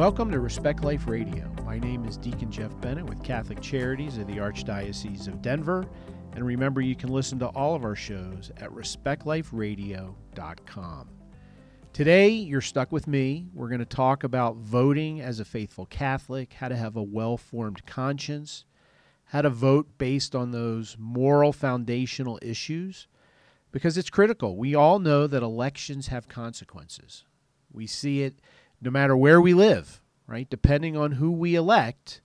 Welcome to Respect Life Radio. My name is Deacon Jeff Bennett with Catholic Charities of the Archdiocese of Denver. And remember, you can listen to all of our shows at respectliferadio.com. Today, you're stuck with me. We're going to talk about voting as a faithful Catholic, how to have a well formed conscience, how to vote based on those moral foundational issues, because it's critical. We all know that elections have consequences. We see it no matter where we live, right? Depending on who we elect,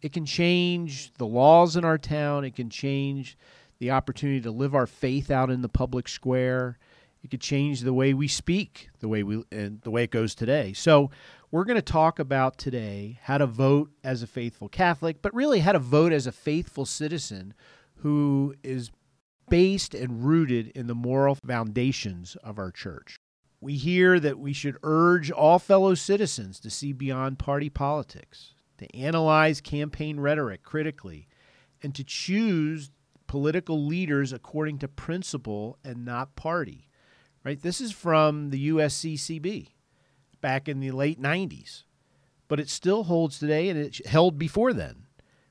it can change the laws in our town, it can change the opportunity to live our faith out in the public square. It could change the way we speak, the way we and the way it goes today. So, we're going to talk about today how to vote as a faithful Catholic, but really how to vote as a faithful citizen who is based and rooted in the moral foundations of our church. We hear that we should urge all fellow citizens to see beyond party politics, to analyze campaign rhetoric critically, and to choose political leaders according to principle and not party. Right? This is from the USCCB back in the late 90s. But it still holds today and it held before then.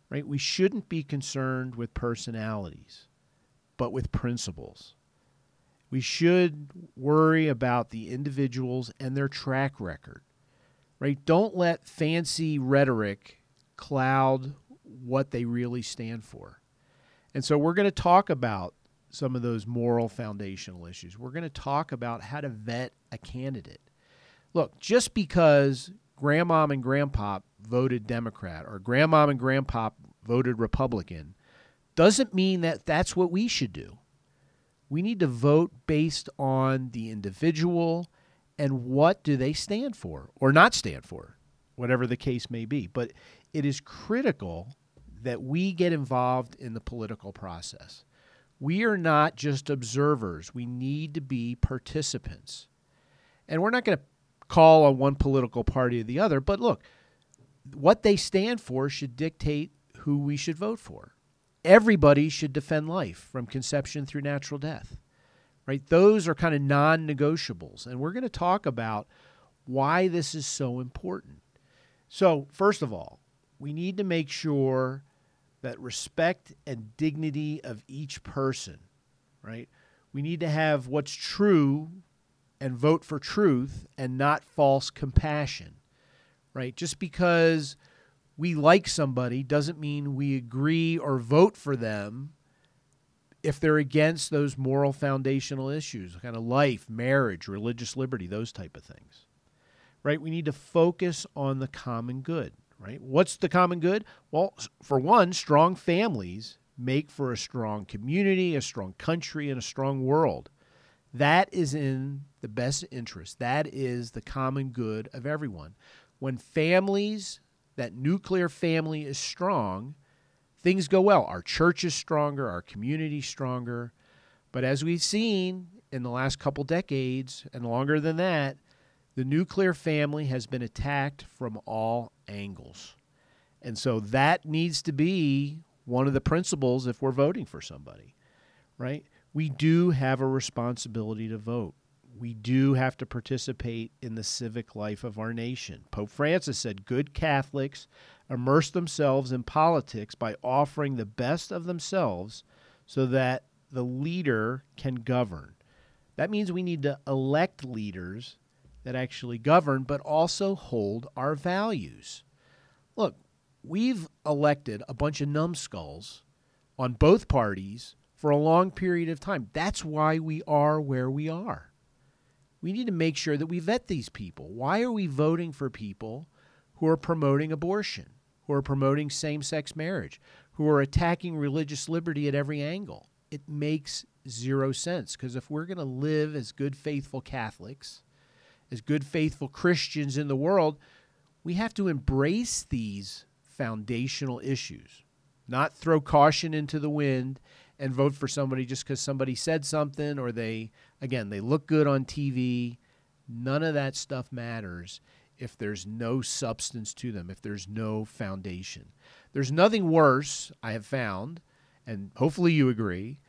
Right? We shouldn't be concerned with personalities, but with principles. We should worry about the individuals and their track record. Right? Don't let fancy rhetoric cloud what they really stand for. And so we're going to talk about some of those moral foundational issues. We're going to talk about how to vet a candidate. Look, just because grandmom and grandpop voted Democrat or grandmom and grandpop voted Republican doesn't mean that that's what we should do. We need to vote based on the individual and what do they stand for or not stand for, whatever the case may be. But it is critical that we get involved in the political process. We are not just observers, we need to be participants. And we're not going to call on one political party or the other, but look, what they stand for should dictate who we should vote for. Everybody should defend life from conception through natural death. Right? Those are kind of non-negotiables, and we're going to talk about why this is so important. So, first of all, we need to make sure that respect and dignity of each person, right? We need to have what's true and vote for truth and not false compassion, right? Just because we like somebody doesn't mean we agree or vote for them if they're against those moral foundational issues, kind of life, marriage, religious liberty, those type of things. Right? We need to focus on the common good right? What's the common good? Well, for one, strong families make for a strong community, a strong country, and a strong world. That is in the best interest. That is the common good of everyone. When families, that nuclear family is strong, things go well. Our church is stronger, our community stronger. But as we've seen in the last couple decades and longer than that, the nuclear family has been attacked from all angles. And so that needs to be one of the principles if we're voting for somebody, right? We do have a responsibility to vote. We do have to participate in the civic life of our nation. Pope Francis said good Catholics immerse themselves in politics by offering the best of themselves so that the leader can govern. That means we need to elect leaders that actually govern, but also hold our values. Look, we've elected a bunch of numbskulls on both parties for a long period of time. That's why we are where we are. We need to make sure that we vet these people. Why are we voting for people who are promoting abortion, who are promoting same sex marriage, who are attacking religious liberty at every angle? It makes zero sense because if we're going to live as good, faithful Catholics, as good, faithful Christians in the world, we have to embrace these foundational issues, not throw caution into the wind and vote for somebody just because somebody said something or they, again, they look good on TV. None of that stuff matters if there's no substance to them, if there's no foundation. There's nothing worse, I have found, and hopefully you agree,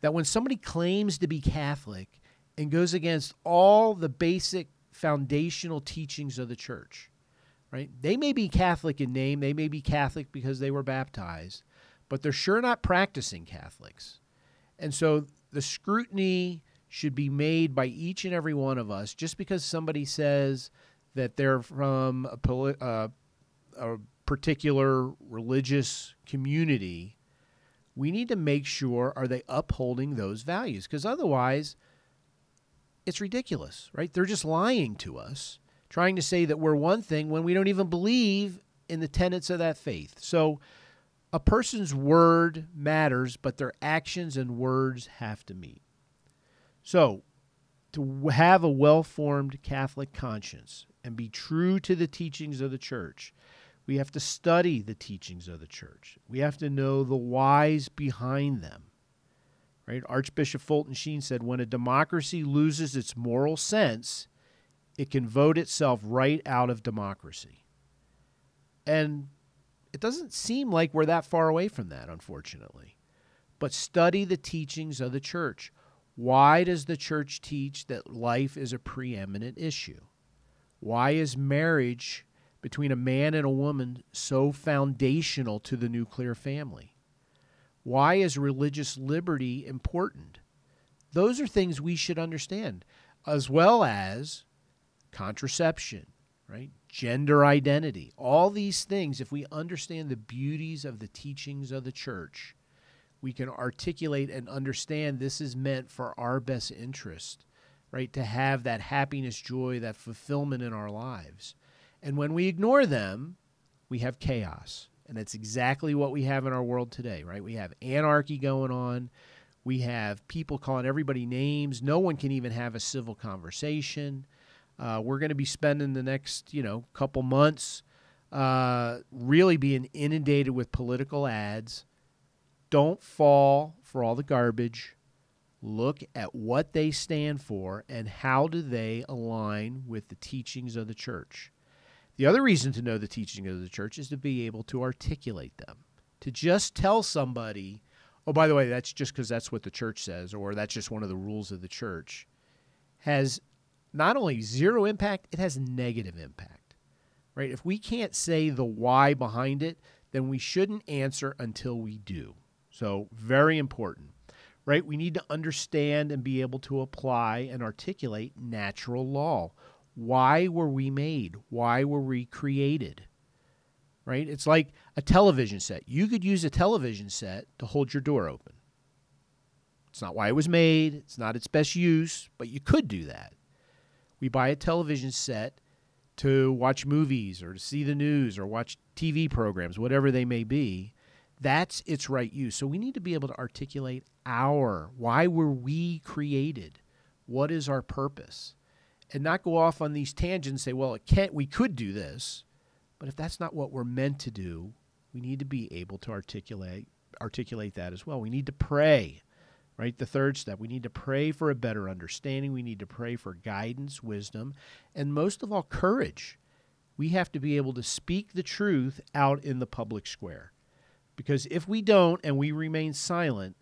that when somebody claims to be Catholic and goes against all the basic foundational teachings of the church, right? They may be Catholic in name, they may be Catholic because they were baptized, but they're sure not practicing Catholics. And so the scrutiny should be made by each and every one of us. Just because somebody says that they're from a, poli- uh, a particular religious community we need to make sure are they upholding those values? Because otherwise it's ridiculous right? They're just lying to us trying to say that we're one thing when we don't even believe in the tenets of that faith. So a person's word matters but their actions and words have to meet so to have a well-formed catholic conscience and be true to the teachings of the church we have to study the teachings of the church. We have to know the whys behind them. Right? Archbishop Fulton Sheen said when a democracy loses its moral sense, it can vote itself right out of democracy. And it doesn't seem like we're that far away from that, unfortunately. But study the teachings of the church. Why does the church teach that life is a preeminent issue? Why is marriage between a man and a woman so foundational to the nuclear family? Why is religious liberty important? Those are things we should understand, as well as contraception, right? Gender identity. All these things, if we understand the beauties of the teachings of the church, we can articulate and understand this is meant for our best interest, right? To have that happiness, joy, that fulfillment in our lives. And when we ignore them, we have chaos. And that's exactly what we have in our world today, right? We have anarchy going on. We have people calling everybody names. No one can even have a civil conversation. Uh, we're going to be spending the next, you know, couple months uh, really being inundated with political ads. Don't fall for all the garbage. Look at what they stand for and how do they align with the teachings of the church. The other reason to know the teaching of the church is to be able to articulate them. To just tell somebody, oh, by the way, that's just because that's what the church says, or that's just one of the rules of the church, has not only zero impact, it has negative impact. Right? If we can't say the why behind it, then we shouldn't answer until we do. So, very important. Right? We need to understand and be able to apply and articulate natural law. Why were we made? Why were we created? Right? It's like a television set. You could use a television set to hold your door open. It's not why it was made, it's not its best use, but you could do that. We buy a television set to watch movies or to see the news or watch TV programs, whatever they may be. That's its right use. So we need to be able to articulate our why were we created? What is our purpose? and not go off on these tangents and say, well, it can't, we could do this. But if that's not what we're meant to do, we need to be able to articulate articulate that as well. We need to pray, right? The third step, we need to pray for a better understanding. We need to pray for guidance, wisdom, and most of all, courage. We have to be able to speak the truth out in the public square. Because if we don't and we remain silent,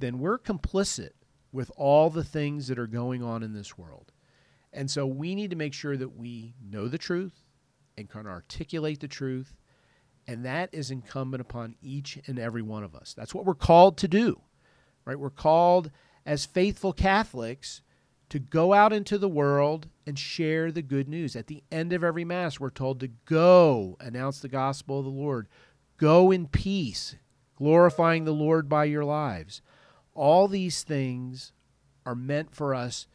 then we're complicit with all the things that are going on in this world. And so we need to make sure that we know the truth and can articulate the truth. And that is incumbent upon each and every one of us. That's what we're called to do, right? We're called as faithful Catholics to go out into the world and share the good news. At the end of every Mass, we're told to go announce the gospel of the Lord, go in peace, glorifying the Lord by your lives. All these things are meant for us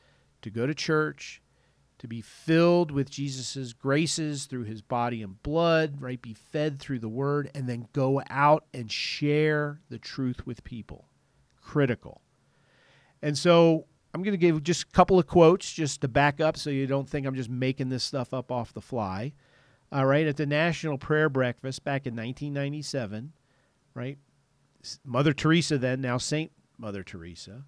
to go to church, to be filled with Jesus' graces through his body and blood, right? Be fed through the word, and then go out and share the truth with people. Critical. And so I'm going to give just a couple of quotes just to back up so you don't think I'm just making this stuff up off the fly. All right, at the National Prayer Breakfast back in 1997, right? Mother Teresa, then, now Saint Mother Teresa,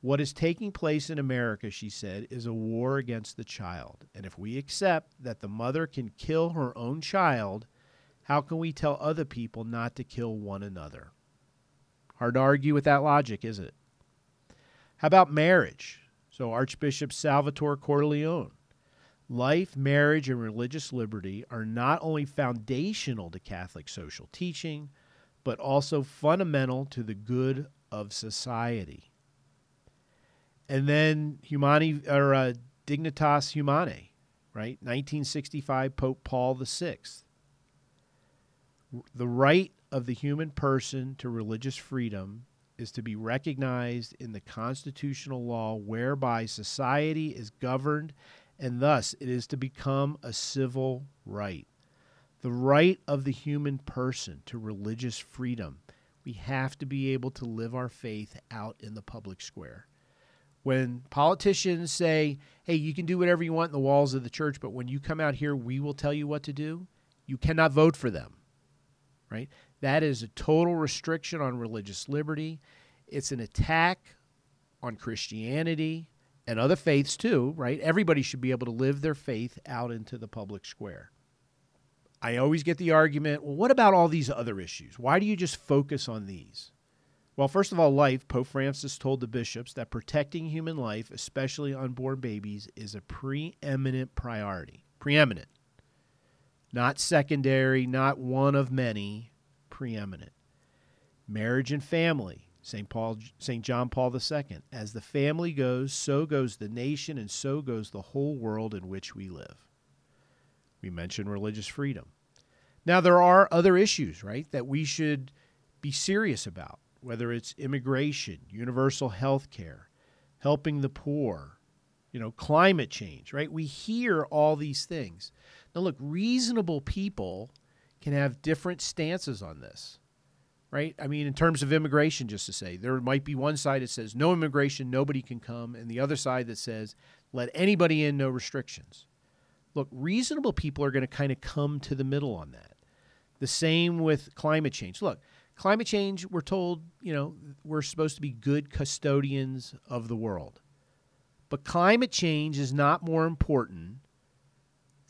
what is taking place in America, she said, is a war against the child. And if we accept that the mother can kill her own child, how can we tell other people not to kill one another? Hard to argue with that logic, isn't it? How about marriage? So, Archbishop Salvatore Cordileone. Life, marriage, and religious liberty are not only foundational to Catholic social teaching, but also fundamental to the good of society. And then Humani or uh, Dignitatis Humanae, right? 1965, Pope Paul VI. The right of the human person to religious freedom is to be recognized in the constitutional law whereby society is governed, and thus it is to become a civil right. The right of the human person to religious freedom. We have to be able to live our faith out in the public square. When politicians say, hey, you can do whatever you want in the walls of the church, but when you come out here, we will tell you what to do, you cannot vote for them, right? That is a total restriction on religious liberty. It's an attack on Christianity and other faiths too, right? Everybody should be able to live their faith out into the public square. I always get the argument well, what about all these other issues? Why do you just focus on these? Well, first of all, life, Pope Francis told the bishops that protecting human life, especially unborn babies, is a preeminent priority. Preeminent. Not secondary, not one of many, preeminent. Marriage and family, St. Paul St. John Paul II. As the family goes, so goes the nation and so goes the whole world in which we live. We mentioned religious freedom. Now there are other issues, right, that we should be serious about, whether it's immigration, universal health care, helping the poor, you know, climate change, right? We hear all these things. Now look, reasonable people can have different stances on this, right? I mean, in terms of immigration, just to say, there might be one side that says no immigration, nobody can come, and the other side that says let anybody in, no restrictions. Look, reasonable people are going to kind of come to the middle on that. The same with climate change. Look, climate change, we're told, you know, we're supposed to be good custodians of the world. But climate change is not more important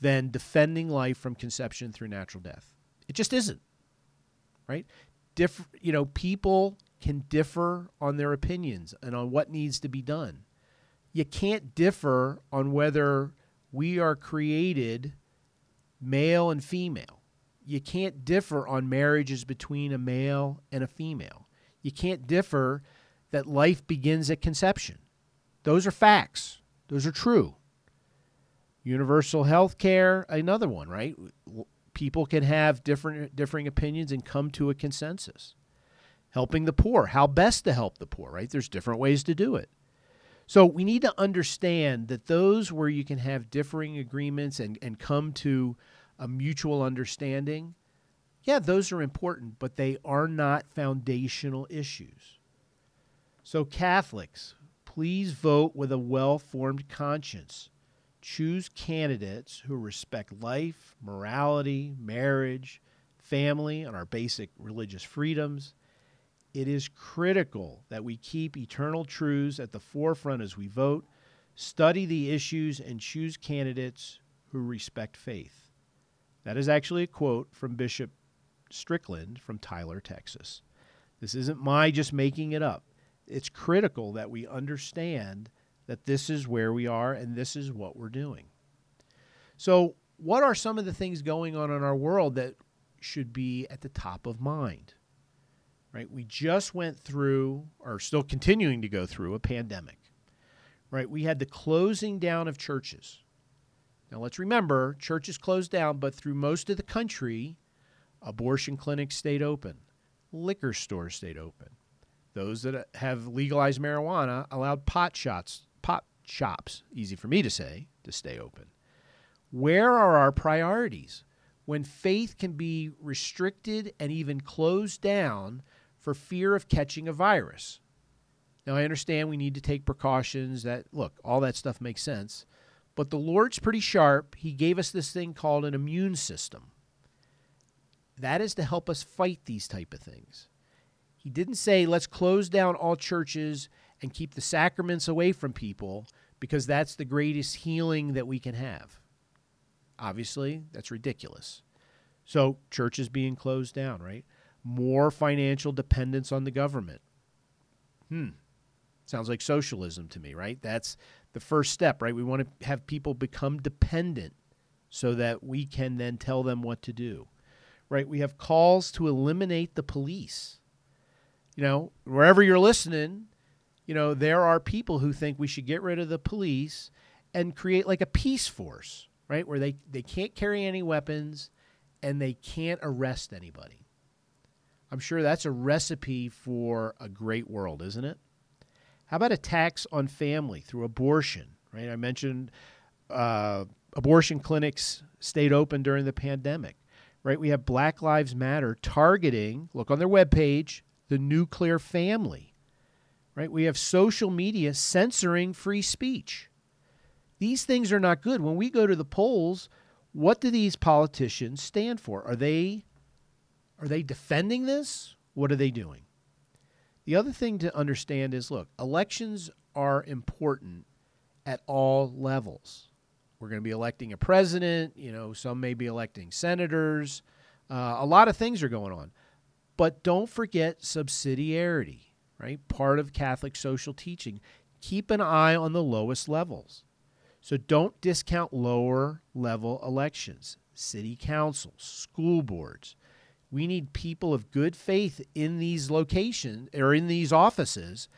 than defending life from conception through natural death. It just isn't. Right? You know, people can differ on their opinions and on what needs to be done. You can't differ on whether we are created male and female. You can't differ on marriages between a male and a female. You can't differ that life begins at conception. Those are facts. Those are true. Universal health care, another one, right? People can have different differing opinions and come to a consensus. Helping the poor, how best to help the poor, right? There's different ways to do it. So we need to understand that those where you can have differing agreements and, and come to a mutual understanding, yeah, those are important, but they are not foundational issues. So, Catholics, please vote with a well formed conscience choose candidates who respect life, morality, marriage, family, and our basic religious freedoms. It is critical that we keep eternal truths at the forefront as we vote, study the issues, and choose candidates who respect faith. That is actually a quote from Bishop Strickland from Tyler, Texas. This isn't my just making it up. It's critical that we understand that this is where we are and this is what we're doing. So, what are some of the things going on in our world that should be at the top of mind? Right? We just went through, or still continuing to go through, a pandemic. Right? We had the closing down of churches. Now, let's remember churches closed down, but through most of the country, abortion clinics stayed open, liquor stores stayed open. Those that have legalized marijuana allowed pot shots shops, easy for me to say, to stay open. Where are our priorities when faith can be restricted and even closed down for fear of catching a virus? Now, I understand we need to take precautions that, look, all that stuff makes sense, but the Lord's pretty sharp. He gave us this thing called an immune system. That is to help us fight these type of things. He didn't say, let's close down all churches and keep the sacraments away from people because that's the greatest healing that we can have. Obviously, that's ridiculous. So, churches being closed down, right? More financial dependence on the government. Hmm. Sounds like socialism to me, right? That's the first step, right? We want to have people become dependent so that we can then tell them what to do, right? We have calls to eliminate the police. You know, wherever you're listening, you know, there are people who think we should get rid of the police and create like a peace force, right? Where they, they can't carry any weapons and they can't arrest anybody. I'm sure that's a recipe for a great world, isn't it? How about a tax on family through abortion? Right? I mentioned uh, abortion clinics stayed open during the pandemic. Right? We have Black Lives Matter targeting. Look on their webpage. The nuclear family. Right? We have social media censoring free speech. These things are not good. When we go to the polls, what do these politicians stand for? Are they are they defending this? What are they doing? The other thing to understand is look, elections are important at all levels. We're going to be electing a president, you know, some may be electing senators. Uh, a lot of things are going on. But don't forget subsidiarity, right? Part of Catholic social teaching. Keep an eye on the lowest levels. So don't discount lower level elections, city councils, school boards. We need people of good faith in these locations or in these offices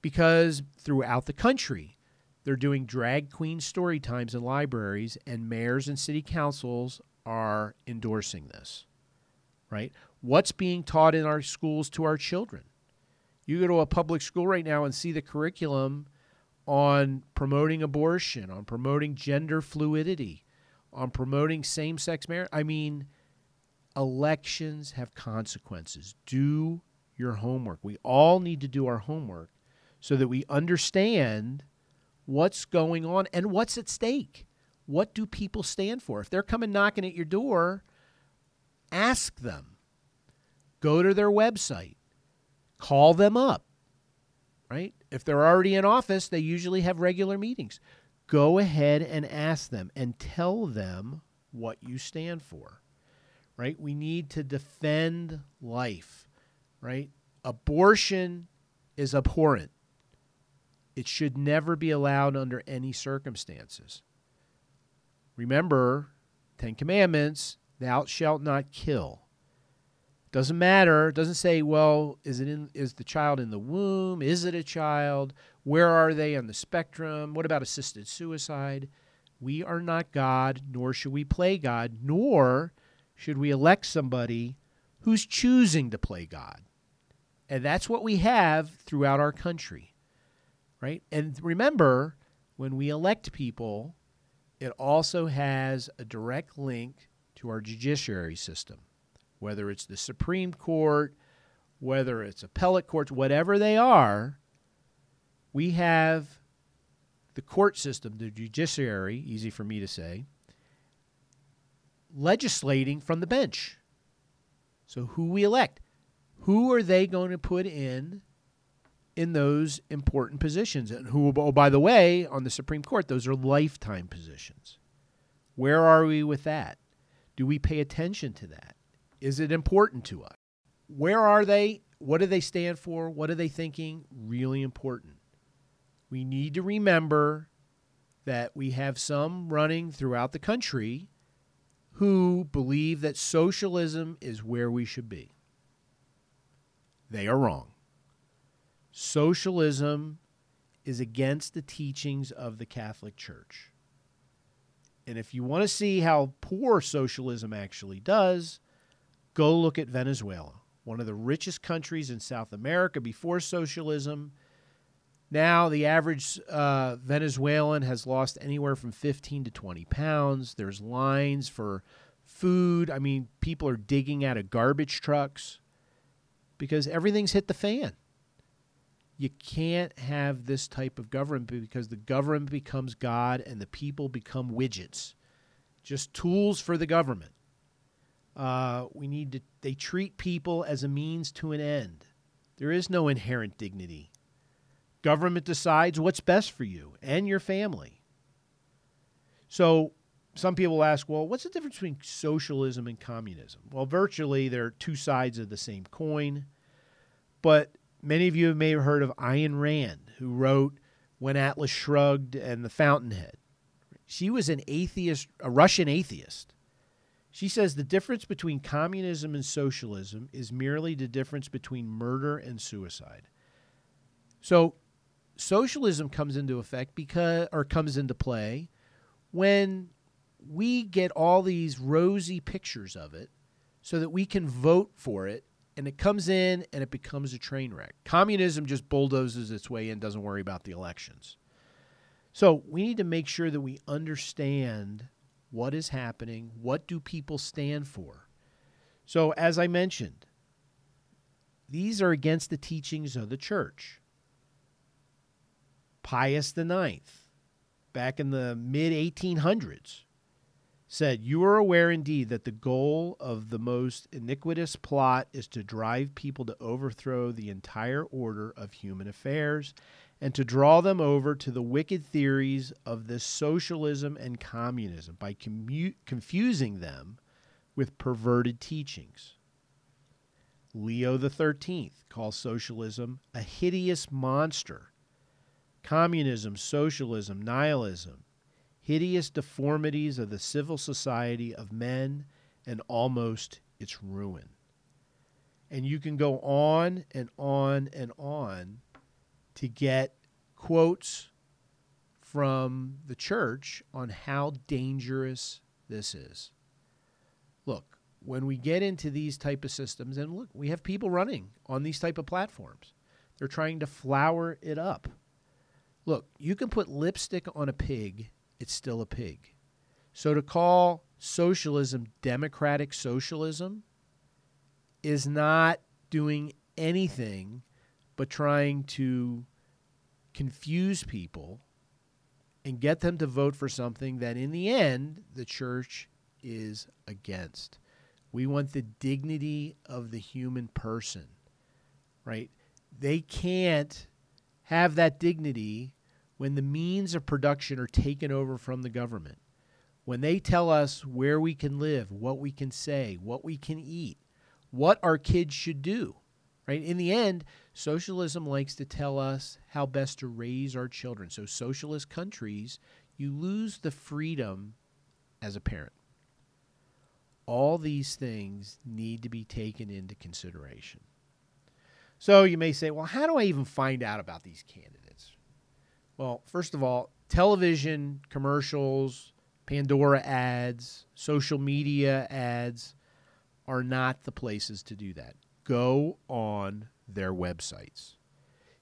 because throughout the country, they're doing drag queen story times in libraries, and mayors and city councils are endorsing this. Right? What's being taught in our schools to our children? You go to a public school right now and see the curriculum on promoting abortion, on promoting gender fluidity, on promoting same sex marriage. I mean, elections have consequences. Do your homework. We all need to do our homework so that we understand what's going on and what's at stake. What do people stand for? If they're coming knocking at your door, ask them. Go to their website. Call them up. Right? If they're already in office, they usually have regular meetings. Go ahead and ask them and tell them what you stand for right? We need to defend life, right? Abortion is abhorrent. It should never be allowed under any circumstances. Remember, Ten Commandments, thou shalt not kill. Doesn't matter. Doesn't say, well, is it in is the child in the womb? Is it a child? Where are they on the spectrum? What about assisted suicide? We are not God, nor should we play God, nor should we elect somebody who's choosing to play God. And that's what we have throughout our country, right? And remember, when we elect people, it also has a direct link to our judiciary system, whether it's the Supreme Court, whether it's appellate courts, whatever they are, we have the court system, the judiciary, easy for me to say, legislating from the bench. So who we elect, who are they going to put in in those important positions? And who, oh, by the way, on the Supreme Court, those are lifetime positions. Where are we with that? Do we pay attention to that? Is it important to us? Where are they? What do they stand for? What are they thinking? Really important. We need to remember that we have some running throughout the country who believe that socialism is where we should be. They are wrong. Socialism is against the teachings of the Catholic Church. And if you want to see how poor socialism actually does, go look at Venezuela, one of the richest countries in South America before socialism now, the average uh, Venezuelan has lost anywhere from 15 to 20 pounds. There's lines for food. I mean, people are digging out of garbage trucks because everything's hit the fan. You can't have this type of government because the government becomes God and the people become widgets, just tools for the government. Uh, we need to, they treat people as a means to an end. There is no inherent dignity Government decides what's best for you and your family. So some people ask, well, what's the difference between socialism and communism? Well, virtually they're two sides of the same coin. But many of you may have heard of Ayn Rand, who wrote when Atlas Shrugged and The Fountainhead. She was an atheist, a Russian atheist. She says the difference between communism and socialism is merely the difference between murder and suicide. So socialism comes into effect because or comes into play when we get all these rosy pictures of it so that we can vote for it and it comes in and it becomes a train wreck. Communism just bulldozes its way in, doesn't worry about the elections. So we need to make sure that we understand what is happening, what do people stand for. So as I mentioned, these are against the teachings of the church. Pius IX, back in the mid 1800s, said, You are aware indeed that the goal of the most iniquitous plot is to drive people to overthrow the entire order of human affairs and to draw them over to the wicked theories of this socialism and communism by commu- confusing them with perverted teachings. Leo XIII calls socialism a hideous monster. Communism, socialism, nihilism, hideous deformities of the civil society of men and almost its ruin. And you can go on and on and on to get quotes from the church on how dangerous this is. Look, when we get into these type of systems and look, we have people running on these type of platforms. They're trying to flower it up. Look, you can put lipstick on a pig it's still a pig. So to call socialism democratic socialism is not doing anything but trying to confuse people and get them to vote for something that in the end the church is against. We want the dignity of the human person, right? They can't have that dignity when the means of production are taken over from the government, when they tell us where we can live, what we can say, what we can eat, what our kids should do, right? In the end, socialism likes to tell us how best to raise our children. So, socialist countries, you lose the freedom as a parent. All these things need to be taken into consideration. So, you may say, well, how do I even find out about these candidates? Well, first of all, television commercials, Pandora ads, social media ads are not the places to do that. Go on their websites.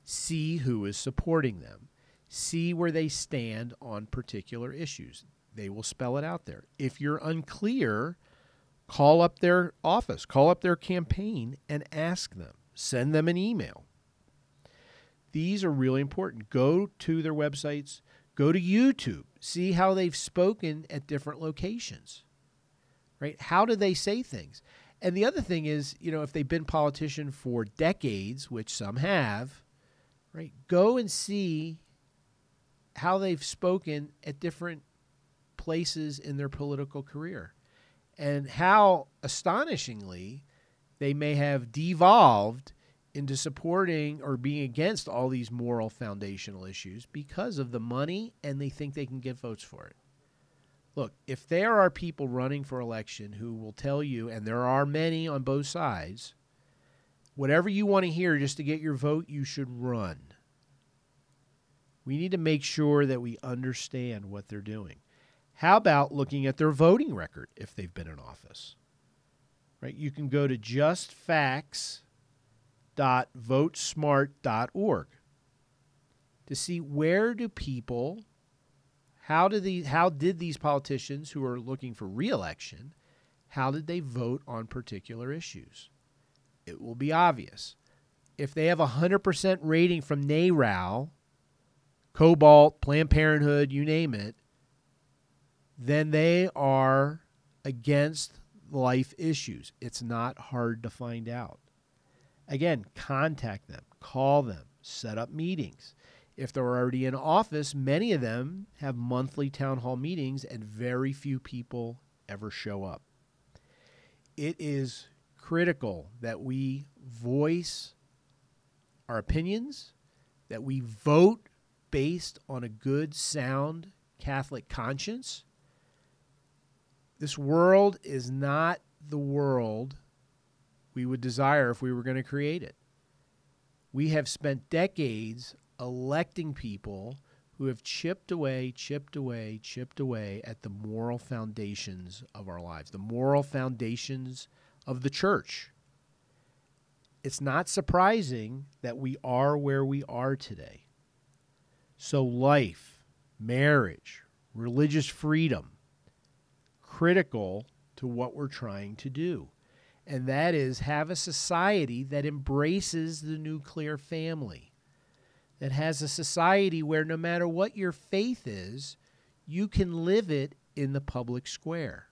See who is supporting them. See where they stand on particular issues. They will spell it out there. If you're unclear, call up their office, call up their campaign, and ask them. Send them an email. These are really important. Go to their websites, go to YouTube, see how they've spoken at different locations. Right? How do they say things? And the other thing is, you know, if they've been politician for decades, which some have, right? Go and see how they've spoken at different places in their political career and how astonishingly they may have devolved into supporting or being against all these moral foundational issues because of the money and they think they can get votes for it. Look, if there are people running for election who will tell you, and there are many on both sides, whatever you want to hear just to get your vote, you should run. We need to make sure that we understand what they're doing. How about looking at their voting record if they've been in office? Right? You can go to Just Facts www.votesmart.org to see where do people how did these how did these politicians who are looking for reelection how did they vote on particular issues it will be obvious if they have a 100% rating from NARAL, Cobalt, Planned Parenthood, you name it, then they are against life issues. It's not hard to find out. Again, contact them, call them, set up meetings. If they're already in office, many of them have monthly town hall meetings and very few people ever show up. It is critical that we voice our opinions, that we vote based on a good, sound Catholic conscience, this world is not the world we would desire if we were going to create it. We have spent decades electing people who have chipped away, chipped away, chipped away at the moral foundations of our lives, the moral foundations of the church. It's not surprising that we are where we are today. So, life, marriage, religious freedom, critical to what we're trying to do. And that is have a society that embraces the nuclear family that has a society where no matter what your faith is, you can live it in the public square.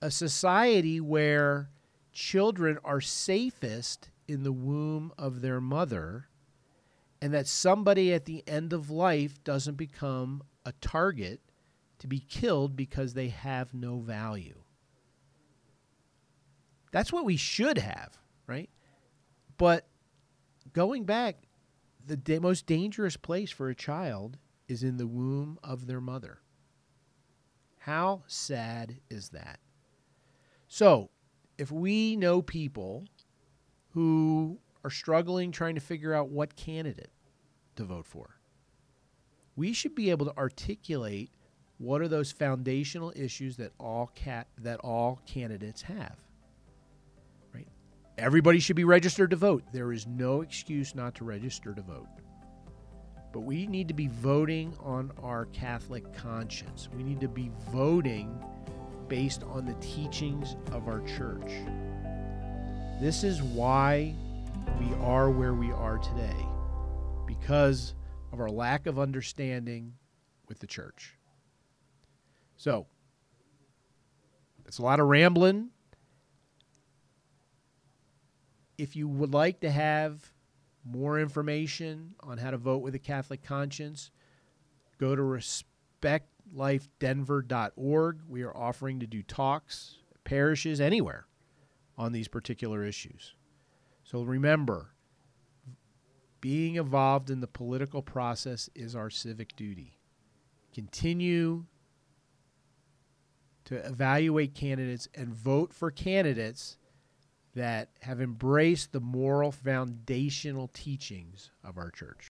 A society where children are safest in the womb of their mother, and that somebody at the end of life doesn't become a target to be killed because they have no value. That's what we should have, right? But going back, the da- most dangerous place for a child is in the womb of their mother. How sad is that? So, if we know people who are struggling trying to figure out what candidate to vote for, we should be able to articulate what are those foundational issues that all cat that all candidates have. Everybody should be registered to vote. There is no excuse not to register to vote. But we need to be voting on our Catholic conscience. We need to be voting based on the teachings of our church. This is why we are where we are today, because of our lack of understanding with the church. So, it's a lot of rambling if you would like to have more information on how to vote with a Catholic conscience, go to respectlifedenver.org. We are offering to do talks, parishes, anywhere on these particular issues. So remember, being involved in the political process is our civic duty. Continue to evaluate candidates and vote for candidates that have embraced the moral foundational teachings of our church.